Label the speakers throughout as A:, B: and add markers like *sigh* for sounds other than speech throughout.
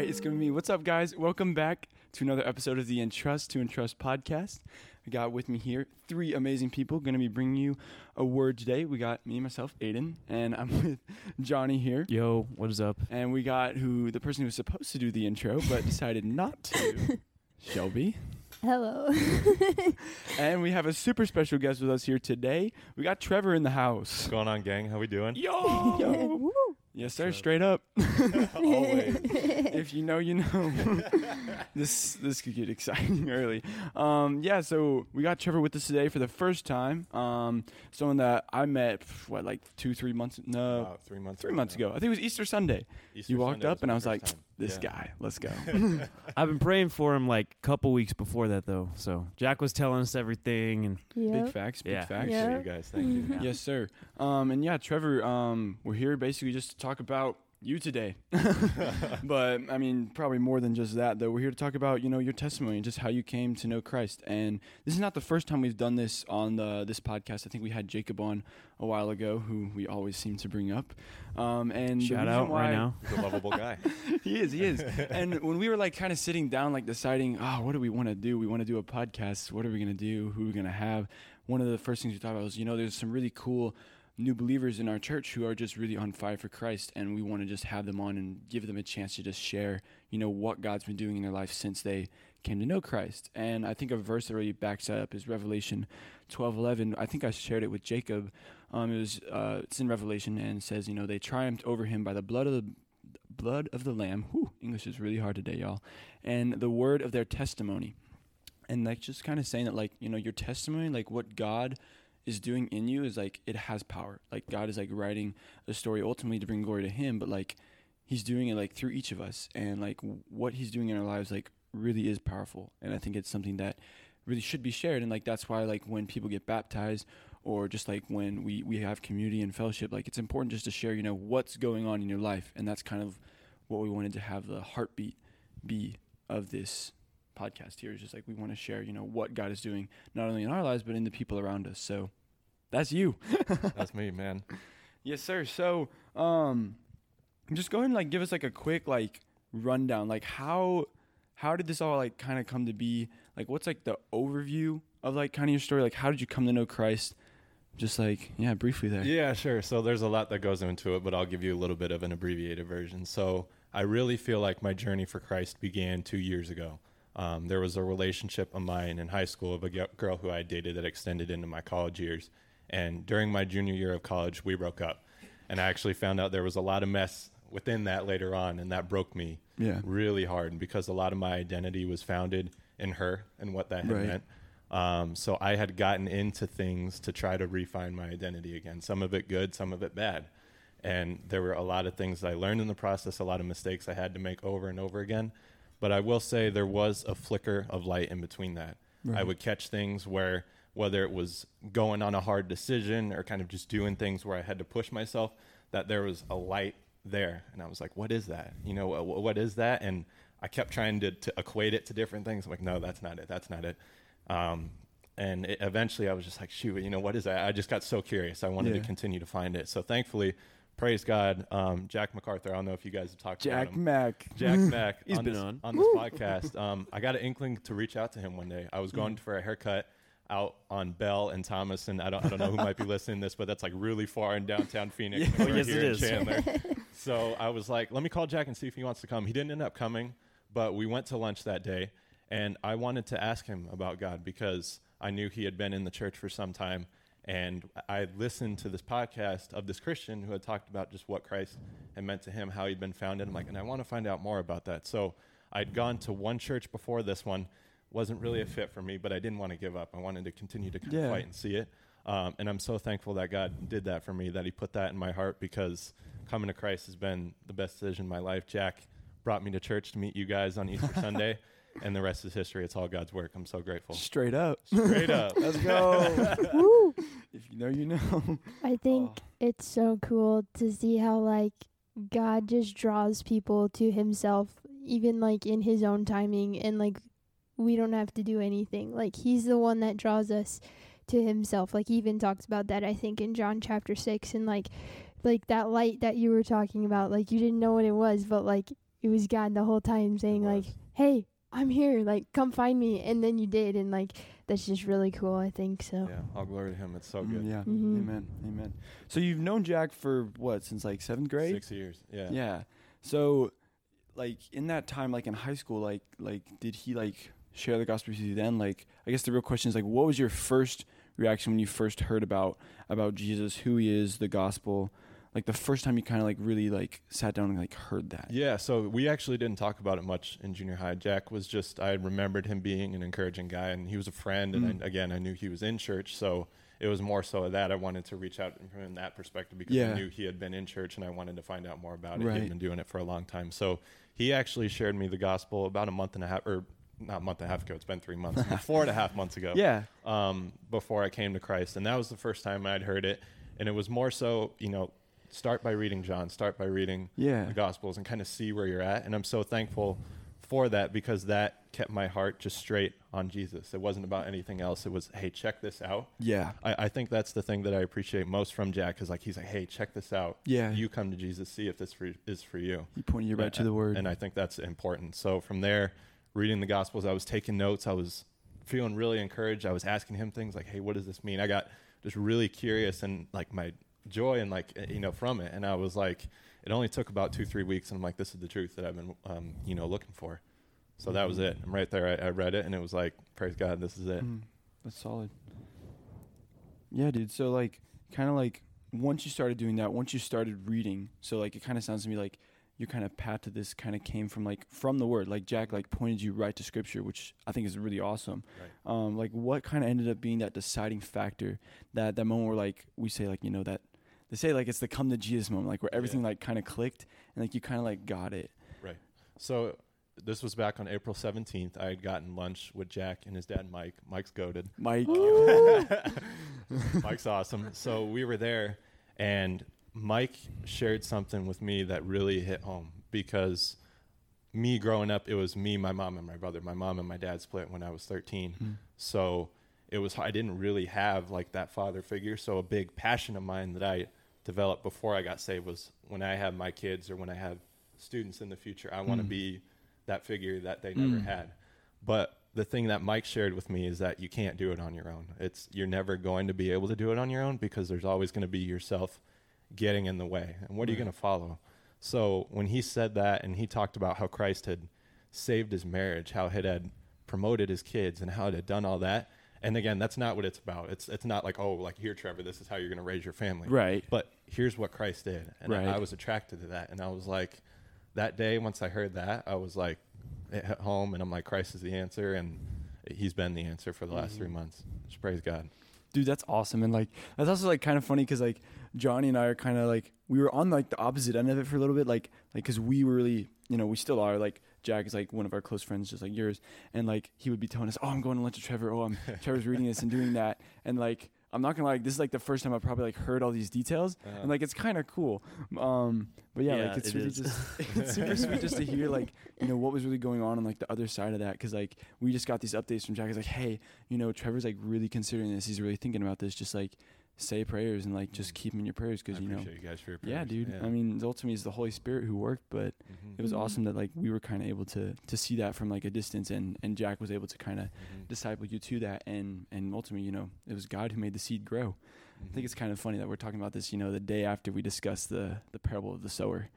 A: right, it's gonna be me. What's up, guys? Welcome back to another episode of the Entrust to Entrust podcast. I got with me here three amazing people gonna be bringing you a word today. We got me, myself, Aiden, and I'm *laughs* with Johnny here.
B: Yo, what is up?
A: And we got who the person who was supposed to do the intro but decided not to, *laughs* Shelby.
C: Hello. *laughs*
A: And we have a super special guest with us here today. We got Trevor in the house.
D: What's going on, gang? How we doing?
A: Yo!
C: Woo.
A: Yes, sir.
D: Trevor.
A: Straight up. *laughs* *laughs*
D: Always.
A: if you know, you know. *laughs* this this could get exciting early. Um, yeah, so we got Trevor with us today for the first time. Um, someone that I met what like two, three months no,
D: About three months.
A: three months ago. I think it was Easter Sunday.
D: Easter
A: you walked
D: Sunday
A: up and I was like,
D: time.
A: "This
D: Yeah.
A: guy, let's go." *laughs*
B: I've been praying for him like a couple weeks before that though. So Jack was telling us everything, and
A: big facts, big
B: Yeah.
A: facts.
C: Yeah.
D: Appreciate you guys. Thank you. *laughs*
A: Yes, sir. Um, and yeah, Trevor, um, we're here basically just to talk about you today. *laughs* *laughs* but I mean, probably more than just that, though. We're here to talk about you know your testimony and just how you came to know Christ. And this is not the first time we've done this on the this podcast. I think we had Jacob on a while ago, who we always seem to bring up. Um, and
B: shout out
A: why-
B: right now.
D: He's a lovable guy. *laughs*
A: he is, he is. and when we were like kind of sitting down, like deciding, oh, what do we want to do? We want to do a podcast. What are we going to do? Who are we going to have? One of the first things we thought about was, you know, there's some really cool new believers in our church who are just really on fire for Christ. And we want to just have them on and give them a chance to just share, you know, what God's been doing in their life since they came to know Christ. And I think a verse that really backs that up is Revelation 12:11. I think I shared it with Jacob. Um, it was uh, it's in Revelation and says, you know, they triumphed over him by the blood of the blood of the lamb. Whew, English is really hard today, y'all. And the word of their testimony. And like just kind of saying that like, you know, your testimony, like what God is doing in you is like it has power. Like God is like writing a story ultimately to bring glory to him, but like he's doing it like through each of us and like what he's doing in our lives like really is powerful. And I think it's something that really should be shared and like that's why like when people get baptized or just like when we we have community and fellowship like it's important just to share you know what's going on in your life and that's kind of what we wanted to have the heartbeat be of this podcast here is just like we want to share you know what god is doing not only in our lives but in the people around us so that's you *laughs*
D: That's me, man.
A: yes sir so um just go ahead and like give us like a quick like rundown like how how did this all like kind of come to be like what's like the overview of like kind of your story like how did you come to know christ just like yeah briefly there
D: Yeah, sure. So there's a lot that goes into it, but I'll give you a little bit of an abbreviated version. So I really feel like my journey for Christ began two years ago. Um, there was a relationship of mine in high school of a girl who I dated that extended into my college years. And during my junior year of college, we broke up. And I actually found out there was a lot of mess within that later on, and that broke me
A: yeah
D: really hard because a lot of my identity was founded in her and what that had
A: Right.
D: meant. Um, so I had gotten into things to try to refine my identity again. Some of it good, some of it bad. And there were a lot of things I learned in the process, a lot of mistakes I had to make over and over again. But I will say there was a flicker of light in between that. I would catch things where, whether it was going on a hard decision or kind of just doing things where I had to push myself, that there was a light there. And I was like, what is that? You know, wh- what is that? And I kept trying to, to equate it to different things. I'm like, no, that's not it. That's not it. Um, and it, eventually I was just like, shoot, you know, what is that? I just got so curious. I wanted
A: Yeah.
D: to continue to find it. So thankfully, praise God, um, Jack MacArthur, I don't know if you guys have talked
A: jack
D: about him.
A: mack
D: Jack *laughs* Mack
B: He's
D: on
B: been
D: this,
B: on.
D: this podcast. Um, I got an inkling to reach out to him one day. I was going for a haircut out on Bell and Thomas, and I don't, I don't know who might be *laughs* listening to this, but that's like really far in downtown *laughs* Phoenix.
A: Yeah.
B: Yes,
D: here
B: it.
D: Chandler. so I was like, let me call Jack and see if he wants to come. He didn't end up coming, but we went to lunch that day, and I wanted to ask him about God because I knew he had been in the church for some time. And I listened to this podcast of this Christian who had talked about just what Christ had meant to him, how he'd been founded. I'm like, and I want to find out more about that. So I'd gone to one church before this one, wasn't really a fit for me, but I didn't want to give up. I wanted to continue to kind
A: Yeah.
D: of fight and see it. Um, and I'm so thankful that God did that for me, that He put that in my heart because coming to Christ has been the best decision in my life. Jack brought me to church to meet you guys on Easter *laughs* Sunday, and the rest is history. It's all God's work. I'm so grateful.
A: straight up
D: Straight up. *laughs*
A: let's go *laughs*
C: Woo.
A: If you know you know *laughs*
C: I think
A: Oh.
C: it's so cool to see how like God just draws people to himself even like in his own timing and like we don't have to do anything. Like he's the one that draws us to himself. Like he even talks about that I think in John chapter 6 and like like that light that you were talking about like you didn't know what it was but like it was God the whole time saying like, "Hey, I'm here. Like, come find me." And then you did, and like that's just really cool. I think so.
D: Yeah, all glory to him. It's so
A: Mm,
D: good.
A: Yeah.
C: Mhm.
A: Amen. Amen. So you've known Jack for what since like seventh grade?
D: Six years. Yeah.
A: Yeah. So, like in that time, like in high school, like like did he like share the gospel with you then? Like, I guess the real question is like, what was your first reaction when you first heard about about Jesus, who he is, the gospel? Like the first time you kind of like really like sat down and like heard that.
D: Yeah, so we actually didn't talk about it much in junior high. Jack was just, I remembered him being an encouraging guy, and he was a friend. And
A: Mm.
D: I, again, I knew he was in church, so it was more so that I wanted to reach out from in that perspective because
A: Yeah.
D: I knew he had been in church and I wanted to find out more about it.
A: Right.
D: He'd been doing it for a long time. So he actually shared me the gospel about a month and a half, or not a month and a half ago, it's been three months, *laughs* four and a half months ago
A: Yeah.
D: um, before I came to Christ, and that was the first time I'd heard it. And it was more so, you know, start by reading John, start by reading
A: Yeah.
D: the Gospels, and kind of see where you're at. And I'm so thankful for that because that kept my heart just straight on Jesus. It wasn't about anything else. It was, hey, check this out.
A: Yeah.
D: I, I think that's the thing that I appreciate most from Jack is like he's like, hey, check this out.
A: Yeah.
D: You come to Jesus, see if this for, is for you.
A: He pointed you right to the word.
D: And I think that's important. So from there, reading the Gospels, I was taking notes. I was feeling really encouraged. I was asking him things like, "Hey, what does this mean?" I got just really curious and like my joy and like eh, you know from it. And I was like, it only took about two three weeks, and I'm like, this is the truth that I've been um, you know looking for. So that was it. I'm right there. I, I read it, and it was like, praise God, this is it.
A: Mm, that's solid. Yeah, dude. So like, kind of like once you started doing that, once you started reading, so like it kind of sounds to me like your kind of path to this kind of came from like from the word. Like Jack like pointed you right to scripture, which I think is really awesome.
D: Right.
A: Um, like what kind of ended up being that deciding factor that that moment where like we say like you know that they say like it's the come to Jesus moment, like where everything like kind of clicked and like you kind of like got it. Right.
D: So this was back on April 17th. I had gotten lunch with Jack and his dad, Mike. Mike's goaded.
A: Mike. *laughs*
D: Mike's awesome. So we were there, and Mike shared something with me that really hit home because me growing up, it was me, my mom, and my brother. My mom and my dad split when I was 13.
A: Mm.
D: So it was I didn't really have like that father figure. So a big passion of mine that I developed before I got saved was when I have my kids or when I have students in the future, I want to
A: Mm.
D: be that figure that they never
A: Mm.
D: had. But the thing that Mike shared with me is that you can't do it on your own. It's you're never going to be able to do it on your own because there's always going to be yourself getting in the way. And what are you going to follow? So when he said that and he talked about how Christ had saved his marriage, how it had promoted his kids and how it had done all that. And again, that's not what it's about. It's it's not like, oh, like here, Trevor, this is how you're going to raise your family.
A: Right.
D: But here's what Christ did. And
A: Right.
D: I, I was attracted to that. And I was like, that day, once I heard that, I was like, at home, and I'm like, Christ is the answer. And he's been the answer for the last
A: Mhm.
D: three months. Just praise God.
A: dude that's awesome and like that's also like kind of funny because like johnny and i are kind of like we were on like the opposite end of it for a little bit like like because we were really you know we still are like jack is like one of our close friends just like yours and like he would be telling us oh i'm going to lunch with trevor. Oh i'm *laughs* trevor's reading this and doing that. And like i'm not gonna lie like, this is like the first time i probably like heard all these details
D: Uh,
A: and like it's kind of cool. Um but yeah,
B: Yeah,
A: like it's
B: it
A: really
B: is.
A: just *laughs* it's super sweet just to hear like you know what was really going on on like the other side of that because like we just got these updates from jack. He's like hey you know trevor's like really considering this. He's really thinking about this just like say prayers and like just
D: Mhm.
A: keep him in your prayers because you know
D: you guys for your
A: yeah
D: prayers.
A: dude i mean ultimately it's the holy spirit who worked but
D: Mhm.
A: it was
C: Mhm.
A: awesome that like we were kind of able to to see that from like a distance and and jack was able to kind of
D: Mhm.
A: disciple you to that and and ultimately you know it was god who made the seed grow i think it's kind of funny that we're talking about this you know the day after we discussed the the parable of the sower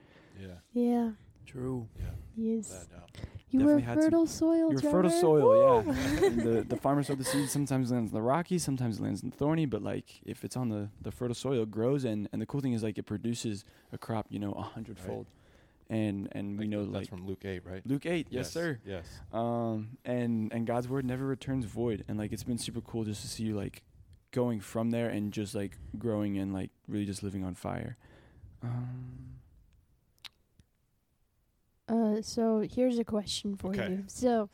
D: yeah,
C: Yeah,
A: true
D: yeah.
C: he is.
D: Without.
C: You
A: Definitely
C: were fertile soil.
A: You're fertile soil, yeah.
C: Woo! *laughs*
A: and the, the farmer sowed the seed sometimes lands in the rocky sometimes it lands in the thorny but like if it's on the, the fertile soil it grows and, and the cool thing is like it produces a crop you know a hundredfold and and we know
D: that's
A: like
D: from Luke 8, right?
A: luke 8 yes, sir
D: Yes.
A: um and and god's word never returns void and like it's been super cool just to see you like going from there and just like growing and like really just living on fire um
C: Uh, so here's a question for
D: Okay.
C: you. So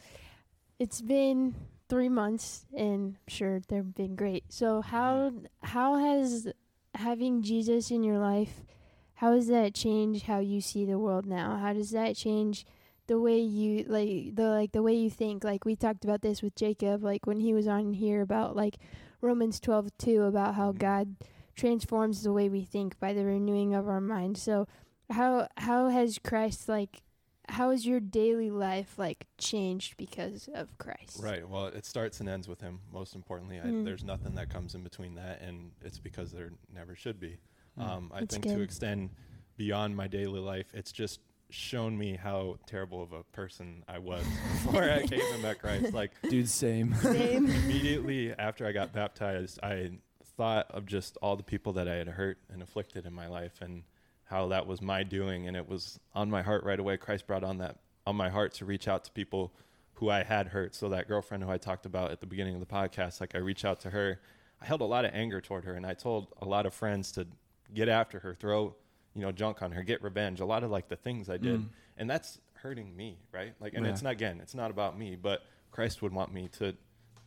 C: it's been three months, and I'm sure they've been great. So how how has having Jesus in your life, how has that changed how you see the world now? How does that change the way you like the like the way you think? Like we talked about this with Jacob, like when he was on here about like Romans twelve two about how
D: Mhm.
C: God transforms the way we think by the renewing of our mind. So how how has Christ like how has your daily life like changed because of Christ?
D: Right. Well, it starts and ends with him. Most importantly, I,
C: Mm.
D: there's nothing that comes in between that, and it's because there never should be.
A: Mm.
D: Um, I
C: That's
D: think
C: good.
D: to extend beyond my daily life, it's just shown me how terrible of a person I was *laughs* before I came and met Christ. Like *laughs*
A: Dude, same.
C: Same. *laughs*
D: immediately after I got baptized, I thought of just all the people that I had hurt and afflicted in my life, and how that was my doing, and it was on my heart right away. Christ brought on that on my heart to reach out to people who I had hurt. So that girlfriend who I talked about at the beginning of the podcast, like I reach out to her. I held a lot of anger toward her, and I told a lot of friends to get after her, throw you know junk on her, get revenge. A lot of like the things I did,
A: Mm.
D: and that's hurting me, right? Like, and
A: Yeah.
D: it's not again, it's not about me, but Christ would want me to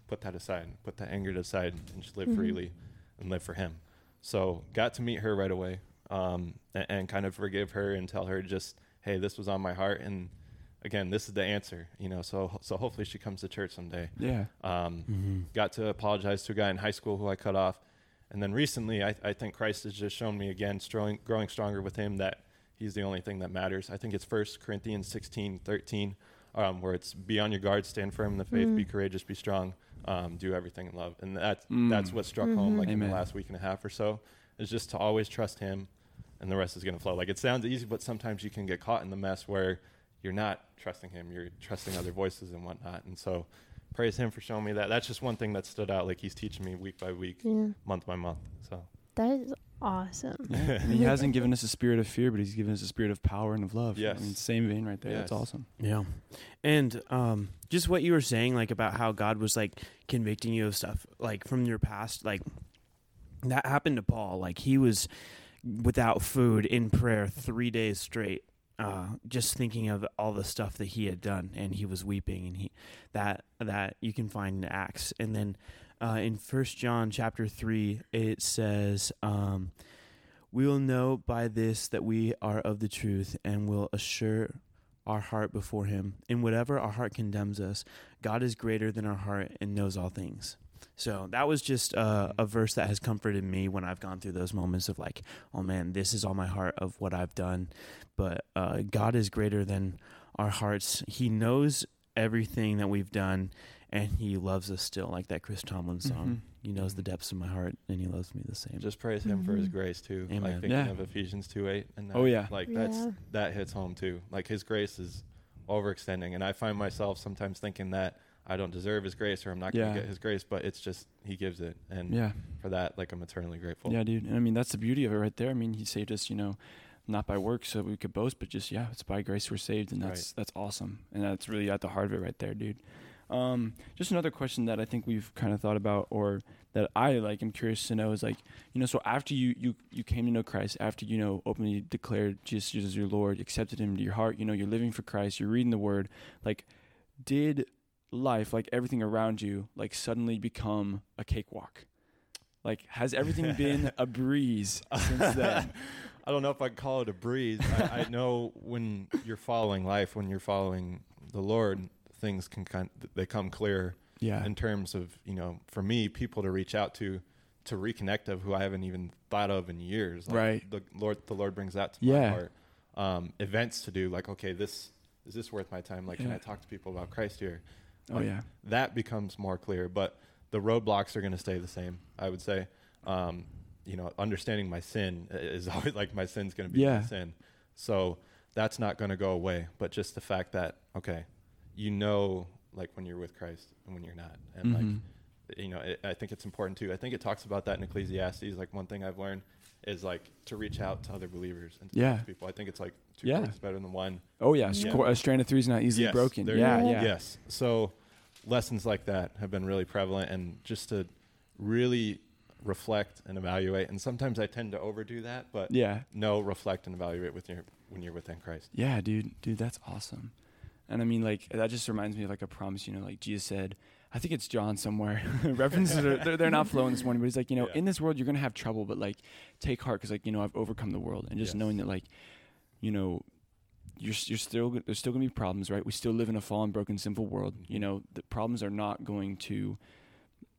D: put that aside, put that anger aside, and just live
C: Mhm.
D: freely and live for Him. So got to meet her right away, um, and, and kind of forgive her and tell her just, hey, this was on my heart, and again, this is the answer, you know. So so hopefully she comes to church someday.
A: Yeah.
D: Um,
B: Mm-hmm.
D: got to apologize to a guy in high school who I cut off. And then recently, I, I think Christ has just shown me again, strong, growing stronger with him, that he's the only thing that matters. I think it's 1 Corinthians 16, 13, um, where it's be on your guard, stand firm in the faith, be
C: Mm.
D: courageous, be strong, um, do everything in love. And that's,
A: Mm.
D: that's what struck home
C: Mhm.
D: like in the last week and a half or so, is just to always trust him and the rest is going to flow. Like it sounds easy, but sometimes you can get caught in the mess where you're not trusting him, you're trusting other voices and whatnot. And so praise him for showing me that. That's just one thing that stood out. Like he's teaching me week by week,
C: Yeah.
D: month by month. So
C: That is awesome.
A: Yeah. He hasn't given us a spirit of fear, but he's given us a spirit of power and of love.
D: Yes.
A: I mean, same vein right there. That's awesome.
B: Yeah. And um just what you were saying like about how God was like convicting you of stuff like from your past like that happened to Paul like he was without food in prayer 3 days straight uh just thinking of all the stuff that he had done and he was weeping and he that that you can find in Acts and then uh in First John chapter 3 it says um we will know by this that we are of the truth and will assure our heart before him. In whatever our heart condemns us, God is greater than our heart and knows all things. So that was just uh, a verse that has comforted me when I've gone through those moments of like, oh man, this is all my heart of what I've done. But uh, God is greater than our hearts. He knows everything that we've done and he loves us still, like that Chris Tomlin song.
A: Mhm.
B: He knows the depths of my heart and he loves me the same.
D: just praise him for his
C: Mhm.
D: grace too.
B: Amen.
D: Like thinking
A: Yeah.
D: of Ephesians 2 8. And that,
A: Oh, yeah.
D: Like that's,
C: Yeah.
D: that hits home too. Like his grace is overextending. And I find myself sometimes thinking that I don't deserve his grace or I'm not going
A: Yeah.
D: to get his grace, but it's just, he gives it. And
A: Yeah.
D: for that, like I'm eternally grateful.
A: Yeah, dude. And I mean, that's the beauty of it right there. I mean, he saved us, you know, not by works so we could boast, but just yeah, it's by grace we're saved, and that's that's awesome, and that's really at the heart of it right there, dude. Um, just another question that I think we've kind of thought about, or that I like, I'm curious to know is like, you know, so after you you you came to know Christ, after you know openly declared Jesus as your Lord, accepted Him to your heart, you know, you're living for Christ, you're reading the Word, like, did life, like everything around you, like suddenly become a cakewalk? Like, has everything *laughs* been a breeze since *laughs* then?
D: I don't know if I'd call it a breeze. I, I know when you're following life, when you're following the Lord, things can kind they come clear
A: Yeah.
D: in terms of you know for me people to reach out to to reconnect of who I haven't even thought of in years. Like
A: Right.
D: The Lord the Lord brings that to
A: Yeah.
D: my heart. Um, events to do like okay this is this worth my time? Like can I talk to people about Christ here?
A: Oh
D: Like,
A: yeah.
D: that becomes more clear. But the roadblocks are going to stay the same. I would say, um, you know, understanding my sin is *laughs* always like my sin's going to be
A: Yeah.
D: my sin. So that's not going to go away. But just the fact that okay, you know, like when you're with Christ and when you're not, and
A: Mhm.
D: like you know, it, I think it's important too. I think it talks about that in Ecclesiastes. Like one thing I've learned is like to reach out to other believers and to
A: Yeah.
D: people. I think it's like two
A: Yeah.
D: better than one.
A: Oh yeah.
C: Yeah.
A: A strand of three is not easily
D: Yes,
A: broken.
D: there
A: Yeah, yeah.
D: Yes. So lessons like that have been really prevalent and just to really reflect and evaluate. And sometimes I tend to overdo that, but
A: Yeah.
D: no, reflect and evaluate with your when you're within Christ.
A: Yeah, dude. Dude, that's awesome. And I mean, like, that just reminds me of like a promise, you know, like Jesus said, I think it's John somewhere. *laughs* References are, they're, they're not flowing this morning, but he's like, you know,
D: Yeah.
A: in this world, you're going to have trouble, but like, take heart because, like, you know, I've overcome the world. And just
D: Yes.
A: knowing that, like, you know, you're, you're still, there's still going to be problems, right? We still live in a fallen, broken, sinful world. You know, the problems are not going to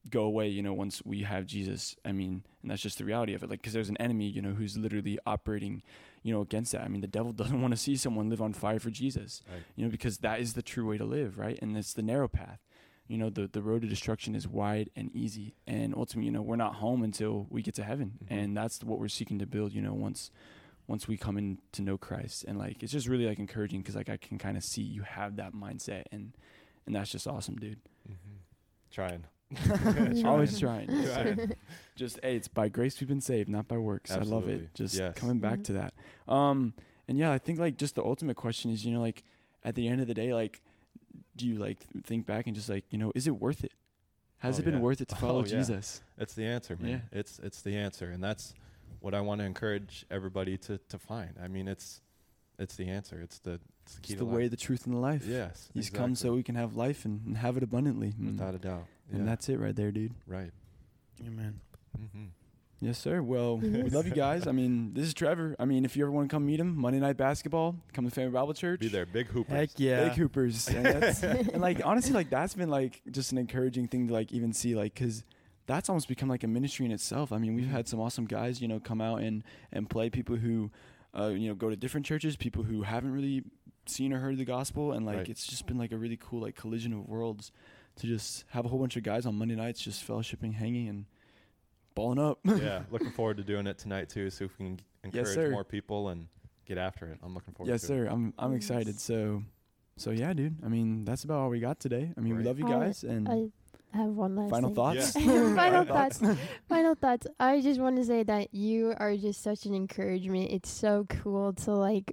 A: go away, you know, once we have Jesus. I mean, and that's just the reality of it. Like, because there's an enemy, you know, who's literally operating, you know, against that. I mean, the devil *laughs* doesn't want to see someone live on fire for Jesus,
D: Right.
A: you know, because that is the true way to live, right? And it's the narrow path. You know, the the road to destruction is wide and easy, and ultimately, you know, we're not home until we get to heaven,
D: Mhm.
A: and that's what we're seeking to build. You know, once once we come in to know Christ, and like it's just really like encouraging because like I can kind of see you have that mindset, and and that's just awesome, dude.
D: Mm-hmm. Trying. *laughs* *laughs*
A: Always trying.
D: Trying. *laughs*
A: just hey, it's by grace we've been saved, not by works. I love it. Just
D: Yes.
A: coming back
C: Mhm.
A: to that. Um, and yeah, I think like just the ultimate question is, you know, like at the end of the day, like, do you like think back and just like, you know, is it worth it? Has
D: Oh,
A: it been
D: yeah.
A: worth it to *laughs* follow
D: Oh, yeah.
A: Jesus?
D: It's the answer, man.
A: Yeah.
D: It's it's the answer, and that's what I want to encourage everybody to to find. I mean, it's it's the answer. It's the it's the key
A: It's the way, the truth, and the life.
D: Yes,
A: He's come so we can have life and, and have it abundantly. And,
D: without a doubt. Yeah.
A: and that's it right there, dude.
D: right.
B: Amen.
D: Mm-hmm.
A: Yes, sir. Well, we love you guys. I mean, this is Trevor. I mean, if you ever want to come meet him, Monday night basketball, come to Family Bible Church.
D: Be there, big hoopers.
B: Heck yeah.
A: Big hoopers. And, that's, *laughs* and like honestly, like that's been like just an encouraging thing to like even see, like because that's almost become like a ministry in itself. I mean, we've had some awesome guys, you know, come out and and play people who, uh, you know, go to different churches, people who haven't really seen or heard the gospel, and like
D: Right.
A: it's just been like a really cool like collision of worlds to just have a whole bunch of guys on Monday nights just fellowshipping, hanging, and balling up. *laughs*
D: yeah, looking forward to doing it tonight too. See if we can encourage
A: sir.
D: more people and get after it. I'm looking forward.
A: yes,
D: to
A: sir.
D: It.
A: I'm I'm excited. So. So yeah, dude. I mean, that's about all we got today. I mean, we love you
C: I-
A: guys, and
C: I have one last
A: final
C: thing.
A: thoughts. *laughs* *laughs*
C: final
D: Final
C: thoughts. final thoughts. I just want to say that you are just such an encouragement. It's so cool to like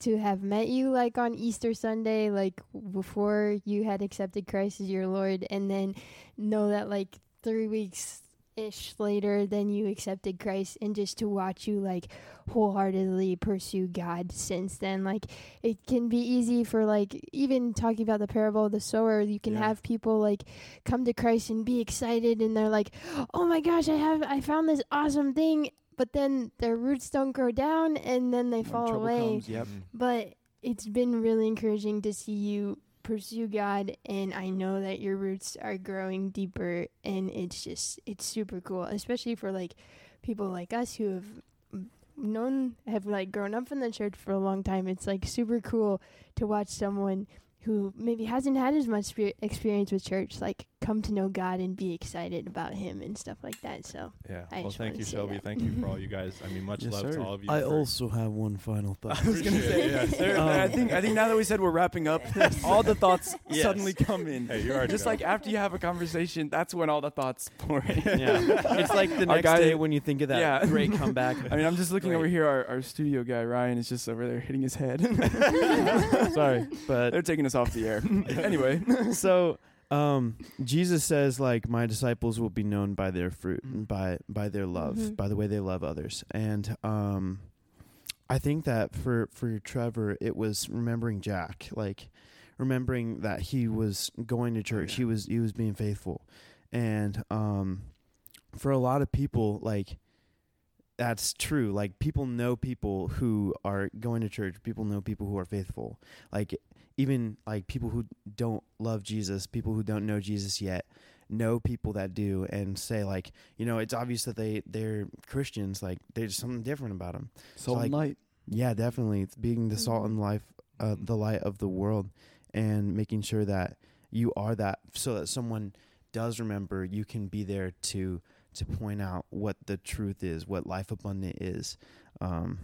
C: to have met you like on Easter Sunday, like before you had accepted Christ as your Lord, and then know that like three weeks ish later, than you accepted Christ, and just to watch you like wholeheartedly pursue God since then. Like it can be easy for like even talking about the parable of the sower, you can
D: Yeah.
C: have people like come to Christ and be excited and they're like, "Oh my gosh, I have I found this awesome thing." But then their roots don't grow down and then they
A: When
C: fall away.
A: comes, yep.
C: But it's been really encouraging to see you pursue God and I know that your roots are growing deeper and it's just it's super cool, especially for like people like us who have known have like grown up in the church for a long time. It's like super cool to watch someone who maybe hasn't had as much experience with church like come to know God and be excited about him and stuff like that. So,
D: Yeah.
C: I
D: well, thank you,
C: say
D: Shelby.
C: that.
D: Thank you for all *laughs* you guys. I mean, much
A: Yes,
D: love
A: sir.
D: to all of you.
B: I
D: for-
B: also have one final thought.
A: I was gonna say,
D: it, yes.
A: there-
B: Um,
A: I think I think now that we said we're wrapping up, *laughs* all the thoughts
B: Yes.
A: suddenly come in.
D: Hey, you already
A: Just
D: know.
A: like after you have a conversation, that's when all the thoughts pour in.
B: yeah, *laughs* it's like the next
A: guy-
B: day when you think of that
A: Yeah.
B: great comeback.
A: I mean, I'm just looking
B: Great.
A: over here. Our, our studio guy Ryan is just over there hitting his head. Sorry,
B: but
A: they're taking us off the air. anyway,
B: so um jesus says like my disciples will be known by their fruit and by by their love
C: Mhm.
B: by the way they love others. And um i think that for for trevor it was remembering jack like remembering that he was going to church.
A: Yeah.
B: he was he was being faithful. And um for a lot of people like that's true. Like people know people who are going to church. People know people who are faithful. Like even like people who don't love Jesus, people who don't know Jesus yet, know people that do and say like, you know, it's obvious that they they're Christians. Like there's something different about them.
A: Salt
B: like-
A: and light.
B: Yeah, definitely. It's being the salt
C: Mhm.
B: and life, uh, the light of the world, and making sure that you are that, so that someone does remember, you can be there to to point out what the truth is, what life abundant is. Um,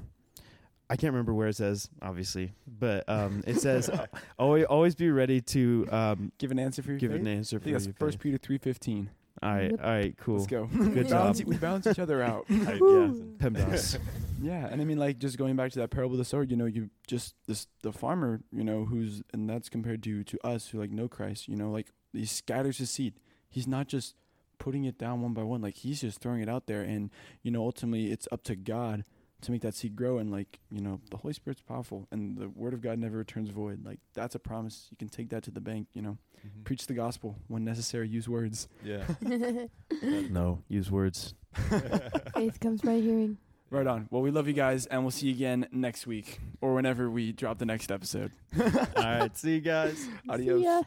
B: I can't remember where it says, obviously, but um, it *laughs* says always always be ready to um,
A: Give an answer for your
B: give
A: faith.
B: an answer
A: I
B: for
A: think that's
B: your
A: First
B: faith.
A: Peter three fifteen.
B: All right,
C: Yep.
B: all right, cool.
A: Let's go.
B: Good
A: balance,
B: job.
A: We balance each other out. *laughs*
D: I- yeah.
B: PEMDAS. *laughs*
A: Yeah, and I mean, like, just going back to that parable of the sower, you know, you just this the farmer, you know, who's and that's compared to to us who like know Christ, you know, like he scatters his seed. He's not just putting it down one by one, like he's just throwing it out there, and you know, ultimately, it's up to God to make that seed grow, and like you know, the Holy Spirit's powerful, and the Word of God never returns void. Like that's a promise. You can take that to the bank. You know,
D: Mhm.
A: preach the gospel when necessary. Use words.
D: Yeah. *laughs* *laughs*
B: no, use words. *laughs*
C: Faith comes by hearing.
A: Right on. Well, we love you guys, and we'll see you again next week or whenever we drop the next episode.
B: all right, see you guys.
A: Adios.
C: See ya.